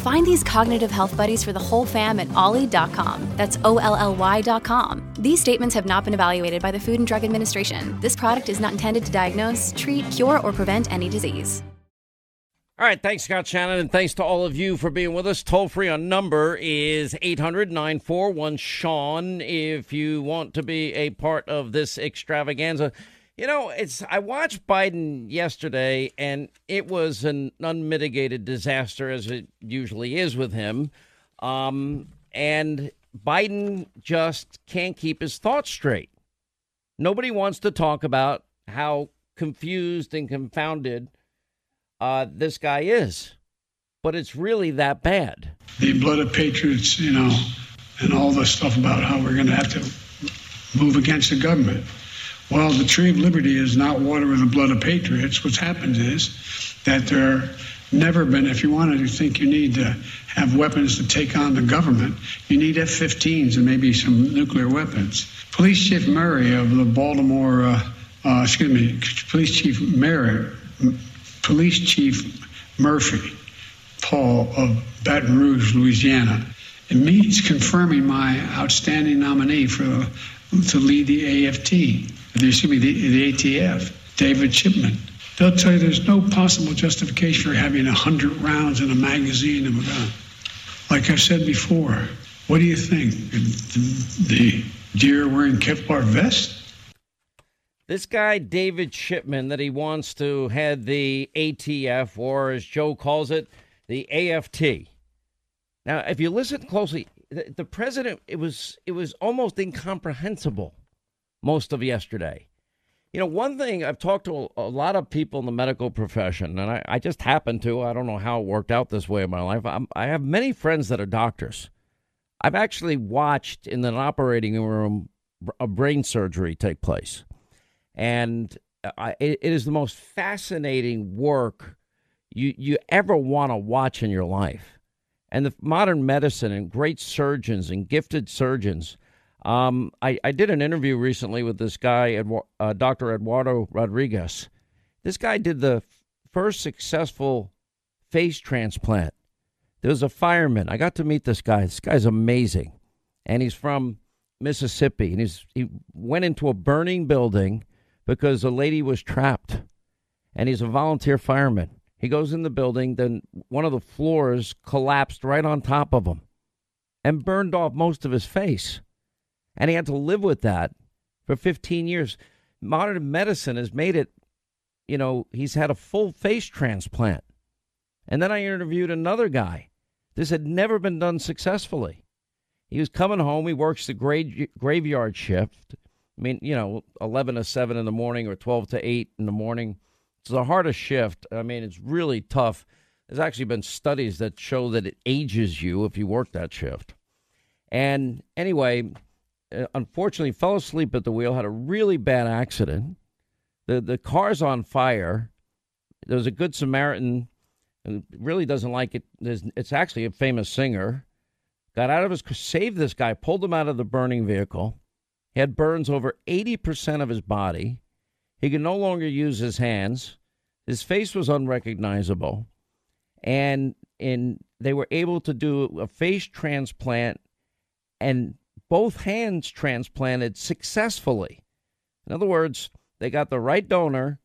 Find these cognitive health buddies for the whole fam at olly.com. That's O L L Y.com. These statements have not been evaluated by the Food and Drug Administration. This product is not intended to diagnose, treat, cure, or prevent any disease. All right, thanks, Scott Shannon, and thanks to all of you for being with us. Toll free on number is 800 941 Sean if you want to be a part of this extravaganza. You know, it's I watched Biden yesterday, and it was an unmitigated disaster, as it usually is with him. Um, and Biden just can't keep his thoughts straight. Nobody wants to talk about how confused and confounded uh, this guy is. But it's really that bad. The blood of patriots, you know, and all the stuff about how we're going to have to move against the government. Well, the tree of liberty is not water with the blood of patriots. What's happened is that there never been, if you wanted to think you need to have weapons to take on the government, you need F 15s and maybe some nuclear weapons. Police Chief Murray of the Baltimore, uh, uh, excuse me, Police Chief Murray, Police Chief Murphy, Paul of Baton Rouge, Louisiana. It means confirming my outstanding nominee for to lead the AFT, excuse me, the, the ATF, David Chipman. They'll tell you there's no possible justification for having a hundred rounds in a magazine of a gun. Like I said before, what do you think? The, the deer wearing Kevlar vest? This guy, David Chipman, that he wants to head the ATF, or as Joe calls it, the AFT. Now, if you listen closely, the, the president, it was it was almost incomprehensible most of yesterday. You know, one thing I've talked to a, lot of people in the medical profession, and I, I, just happen to, I don't know how it worked out this way in my life. I'm, I have many friends that are doctors. I've actually watched in an operating room a brain surgery take place and I, it, it is the most fascinating work you you ever want to watch in your life. And the modern medicine and great surgeons and gifted surgeons. Um, I, I did an interview recently with this guy, uh, Dr. Eduardo Rodriguez. This guy did the first successful face transplant. There was a fireman. I got to meet this guy. This guy's amazing, and he's from Mississippi. And he's he went into a burning building because a lady was trapped and he's a volunteer fireman. He goes in the building, then one of the floors collapsed right on top of him and burned off most of his face. And he had to live with that for 15 years. Modern medicine has made it, you know, he's had a full face transplant. And then I interviewed another guy. This had never been done successfully. He was coming home. He works the gra- graveyard shift. I mean, you know, 11 to 7 in the morning or 12 to 8 in the morning. It's the hardest shift. I mean, it's really tough. There's actually been studies that show that it ages you if you work that shift. And anyway, Uh, unfortunately, fell asleep at the wheel, had a really bad accident. The, the car's on fire. There's a good Samaritan who really doesn't like it. There's, it's actually a famous singer. Got out of his, saved this guy, pulled him out of the burning vehicle he had burns over 80% of his body. He could no longer use his hands. His face was unrecognizable. And in, they were able to do a face transplant and both hands transplanted successfully. In other words, they got the right donor.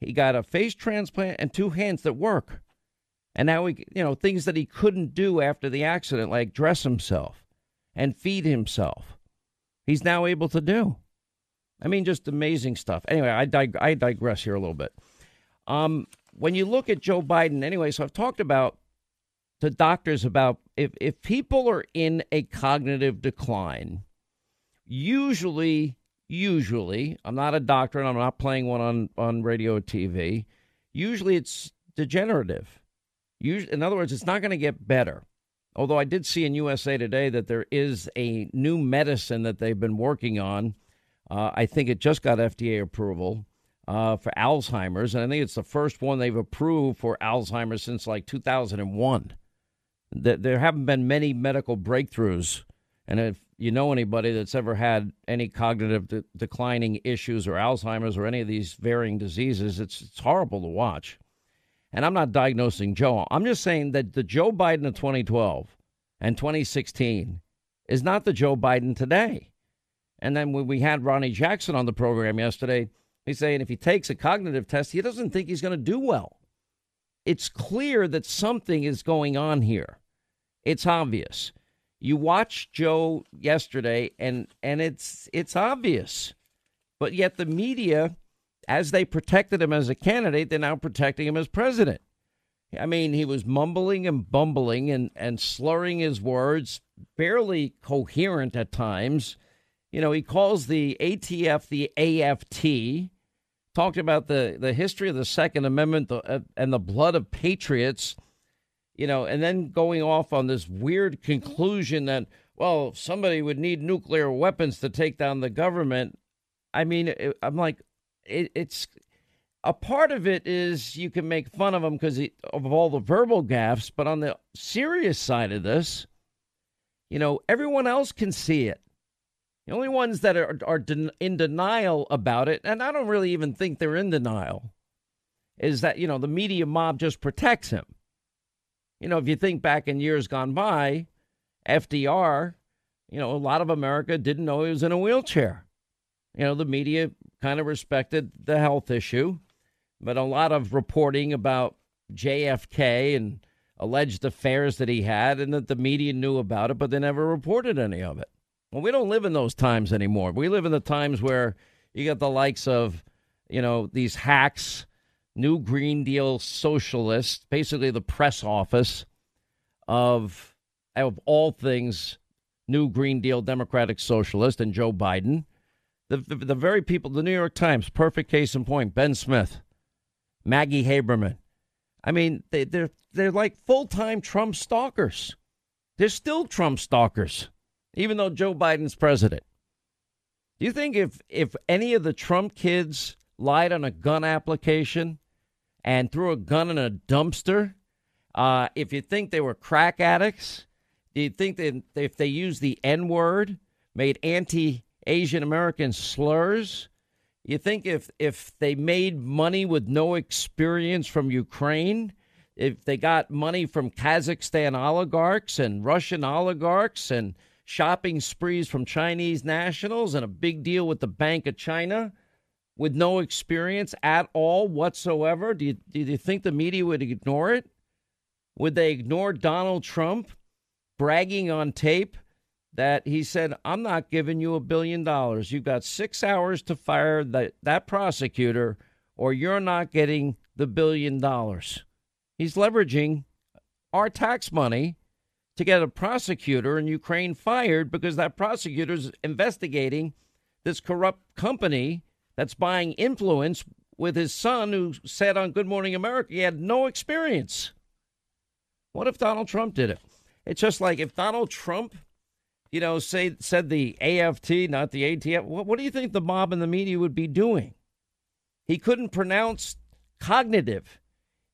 He got a face transplant and two hands that work. And now he, you know, things that he couldn't do after the accident, like dress himself and feed himself he's now able to do. I mean, just amazing stuff. Anyway, I, dig- I digress here a little bit. Um, when you look at Joe Biden, anyway, so I've talked about to doctors about if, if people are in a cognitive decline, usually, usually, I'm not a doctor and I'm not playing one on, on radio or TV. Usually it's degenerative. Usually, in other words, it's not going to get better. Although I did see in USA Today that there is a new medicine that they've been working on. Uh, I think it just got FDA approval uh, for Alzheimer's, and I think it's the first one they've approved for Alzheimer's since like 2001. There haven't been many medical breakthroughs, and if you know anybody that's ever had any cognitive de- declining issues or Alzheimer's or any of these varying diseases, it's, it's horrible to watch. And I'm not diagnosing Joe. I'm just saying that the Joe Biden of 2012 and 2016 is not the Joe Biden today. And then when we had Ronny Jackson on the program yesterday, he's saying if he takes a cognitive test, he doesn't think he's going to do well. It's clear that something is going on here. It's obvious. You watched Joe yesterday and and it's it's obvious. But yet the media as they protected him as a candidate, they're now protecting him as president. I mean, he was mumbling and bumbling and, and slurring his words, barely coherent at times. You know, he calls the ATF the AFT, talked about the, the history of the Second Amendment uh, and the blood of patriots, you know, and then going off on this weird conclusion that, well, somebody would need nuclear weapons to take down the government. I mean, I'm like, it, it's a part of it is you can make fun of him because of all the verbal gaffes, but on the serious side of this, you know, everyone else can see it. The only ones that are, are den- in denial about it, and I don't really even think they're in denial, is that, you know, the media mob just protects him. You know, if you think back in years gone by, FDR, you know, a lot of America didn't know he was in a wheelchair. You know, the media kind of respected the health issue, but a lot of reporting about JFK and alleged affairs that he had, and that the media knew about it, but they never reported any of it. Well, we don't live in those times anymore. We live in the times where you got the likes of, you know, these hacks, new Green Deal socialists, basically the press office of, of all things, new Green Deal Democratic Socialist and Joe Biden the, the, the very people, the New York Times, perfect case in point, Ben Smith, Maggie Haberman. I mean, they, they're they're like full time Trump stalkers. They're still Trump stalkers, even though Joe Biden's president. Do you think if if any of the Trump kids lied on a gun application and threw a gun in a dumpster, uh, if you think they were crack addicts, do you think that if they used the N word, made anti Asian American slurs. You think if if they made money with no experience from Ukraine, if they got money from Kazakhstan oligarchs and Russian oligarchs and shopping sprees from Chinese nationals and a big deal with the Bank of China with no experience at all whatsoever, do you, do you think the media would ignore it? Would they ignore Donald Trump bragging on tape that he said, I'm not giving you a billion dollars. You've got six hours to fire that, that prosecutor, or you're not getting the billion dollars. He's leveraging our tax money to get a prosecutor in Ukraine fired because that prosecutor is investigating this corrupt company that's buying influence with his son, who said on Good Morning America he had no experience. What if Donald Trump did it? It's just like if Donald Trump you know, say said the AFT, not the ATF. What, what do you think the mob and the media would be doing? He couldn't pronounce cognitive.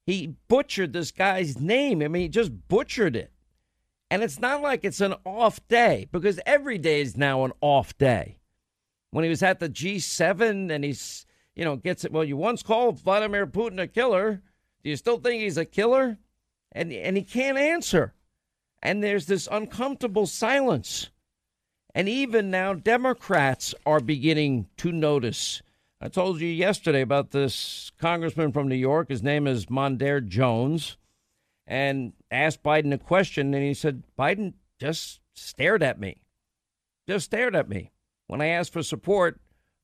He butchered this guy's name. I mean, he just butchered it. And it's not like it's an off day because every day is now an off day. When he was at the G7 and he's, you know, gets it. Well, you once called Vladimir Putin a killer. Do you still think he's a killer? And and he can't answer and there's this uncomfortable silence. And even now, Democrats are beginning to notice. I told you yesterday about this congressman from New York. His name is Mondaire Jones, and asked Biden a question, and he said, Biden just stared at me, just stared at me when I asked for support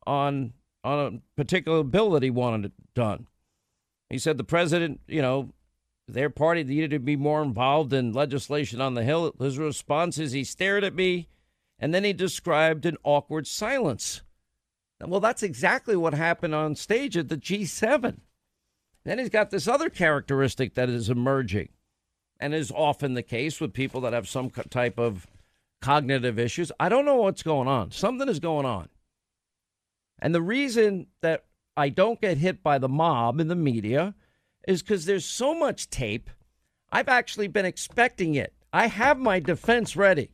on on a particular bill that he wanted it done. He said the president, you know, their party needed to be more involved in legislation on the Hill. His response is he stared at me and then he described an awkward silence. Well, that's exactly what happened on stage at the G7. Then he's got this other characteristic that is emerging and is often the case with people that have some type of cognitive issues. I don't know what's going on. Something is going on. And the reason that I don't get hit by the mob in the media is because there's so much tape. I've actually been expecting it. I have my defense ready.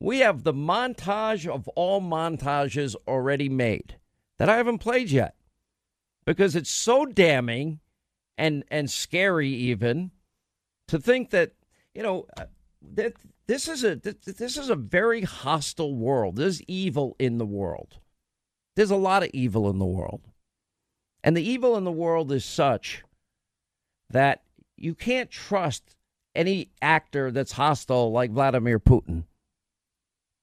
We have the montage of all montages already made that I haven't played yet because it's so damning and and scary even to think that you know uh, that this is a this is a very hostile world. There's evil in the world. There's a lot of evil in the world. And the evil in the world is such that you can't trust any actor that's hostile like Vladimir Putin.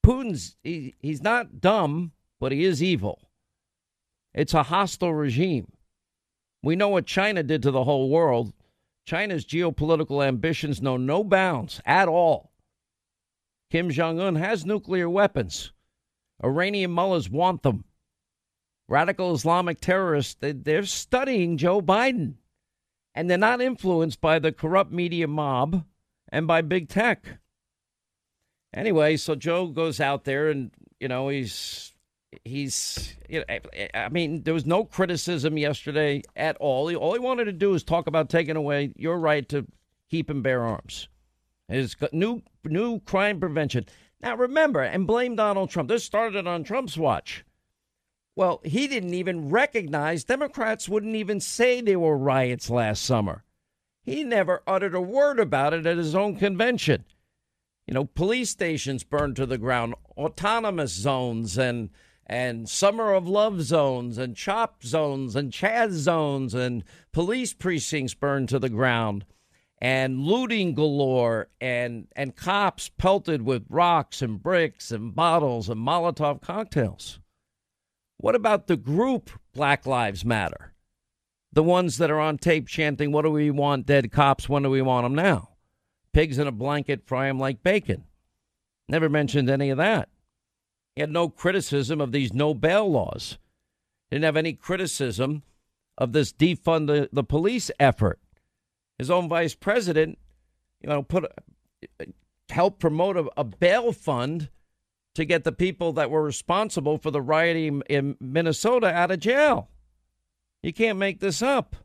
Putin's he, he's not dumb, but he is evil. It's a hostile regime. We know what China did to the whole world. China's geopolitical ambitions know no bounds at all. Kim Jong un has nuclear weapons. Iranian mullahs want them radical Islamic terrorists, they, are studying Joe Biden. And they're not influenced by the corrupt media mob and by big tech. Anyway, so Joe goes out there and, you know, he's he's you know, I mean, there was no criticism yesterday at all. All he wanted to do is talk about taking away your right to keep and bear arms. His new new crime prevention. Now remember, and blame Donald Trump. This started on Trump's watch. Well, he didn't even recognize Democrats wouldn't even say there were riots last summer. He never uttered a word about it at his own convention. You know, police stations burned to the ground, autonomous zones and and summer of love zones and chop zones and chaz zones and police precincts burned to the ground and looting galore and and cops pelted with rocks and bricks and bottles and molotov cocktails what about the group Black Lives Matter? The ones that are on tape chanting, What do we want? Dead cops. When do we want them now? Pigs in a blanket, fry them like bacon. Never mentioned any of that. He had no criticism of these no bail laws. Didn't have any criticism of this defund the, the police effort. His own vice president, you know, put help promote a, a bail fund to get the people that were responsible for the rioting in Minnesota out of jail. You can't make this up.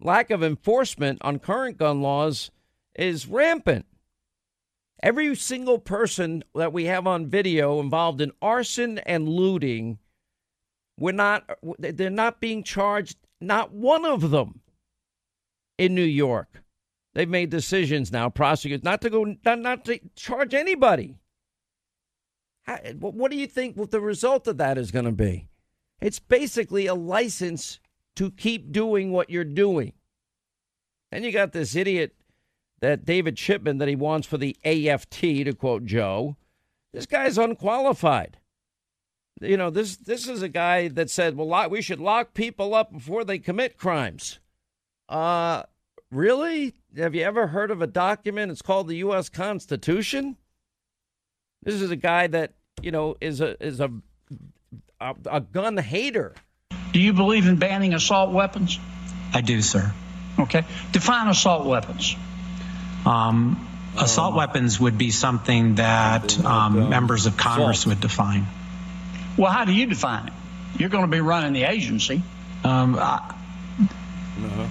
Lack of enforcement on current gun laws is rampant. Every single person that we have on video involved in arson and looting, we're not they're not being charged not one of them in New York. They've made decisions now, prosecutors, not to go not, not to charge anybody. How, what do you think what the result of that is going to be? It's basically a license to keep doing what you're doing. And you got this idiot that David Chipman that he wants for the AFT, to quote Joe. This guy's unqualified. You know, this this is a guy that said, "Well, we should lock people up before they commit crimes." Uh, really? Have you ever heard of a document? It's called the U.S. Constitution. This is a guy that you know is a is a a, a gun hater. Do you believe in banning assault weapons? I do, sir. Okay. Define assault weapons. Um, assault weapons would be something that um, members of Congress assault. would define. Well, how do you define it? You're going to be running the agency. Um, I, uh-huh.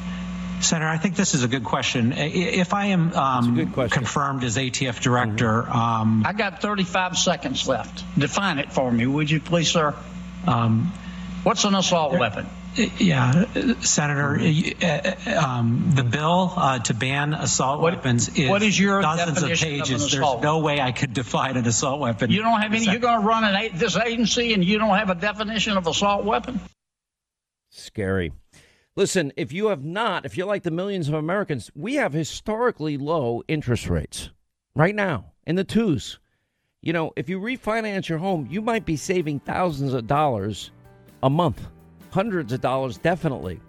Senator, I think this is a good question. If I am um, confirmed as ATF director, mm-hmm. um, I got 35 seconds left. Define it for me, would you please, sir? Um, What's an assault weapon? Yeah, Senator, mm-hmm. uh, um, the bill uh, to ban assault what, weapons is, what is your dozens of pages. Of There's no way I could define an assault weapon. You don't have any. You're going to run an, this agency, and you don't have a definition of assault weapon. Scary. Listen, if you have not, if you're like the millions of Americans, we have historically low interest rates right now in the twos. You know, if you refinance your home, you might be saving thousands of dollars a month, hundreds of dollars definitely.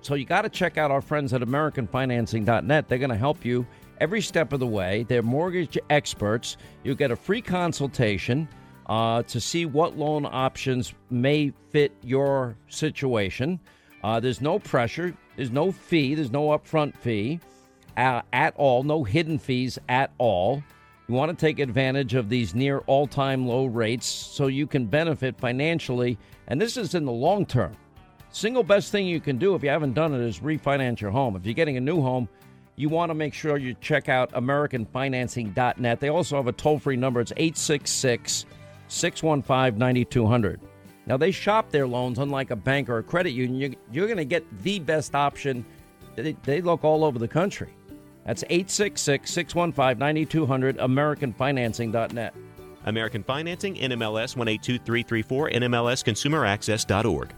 So you got to check out our friends at AmericanFinancing.net. They're going to help you every step of the way. They're mortgage experts. You'll get a free consultation uh, to see what loan options may fit your situation. Uh, there's no pressure, there's no fee, there's no upfront fee uh, at all, no hidden fees at all. You want to take advantage of these near all time low rates so you can benefit financially, and this is in the long term. Single best thing you can do if you haven't done it is refinance your home. If you're getting a new home, you want to make sure you check out AmericanFinancing.net. They also have a toll free number. It's 866 615 9200. Now, they shop their loans unlike a bank or a credit union. You're going to get the best option. They look all over the country. That's 866 615 9200, AmericanFinancing.net. American Financing, NMLS 182334, NMLSConsumerAccess.org.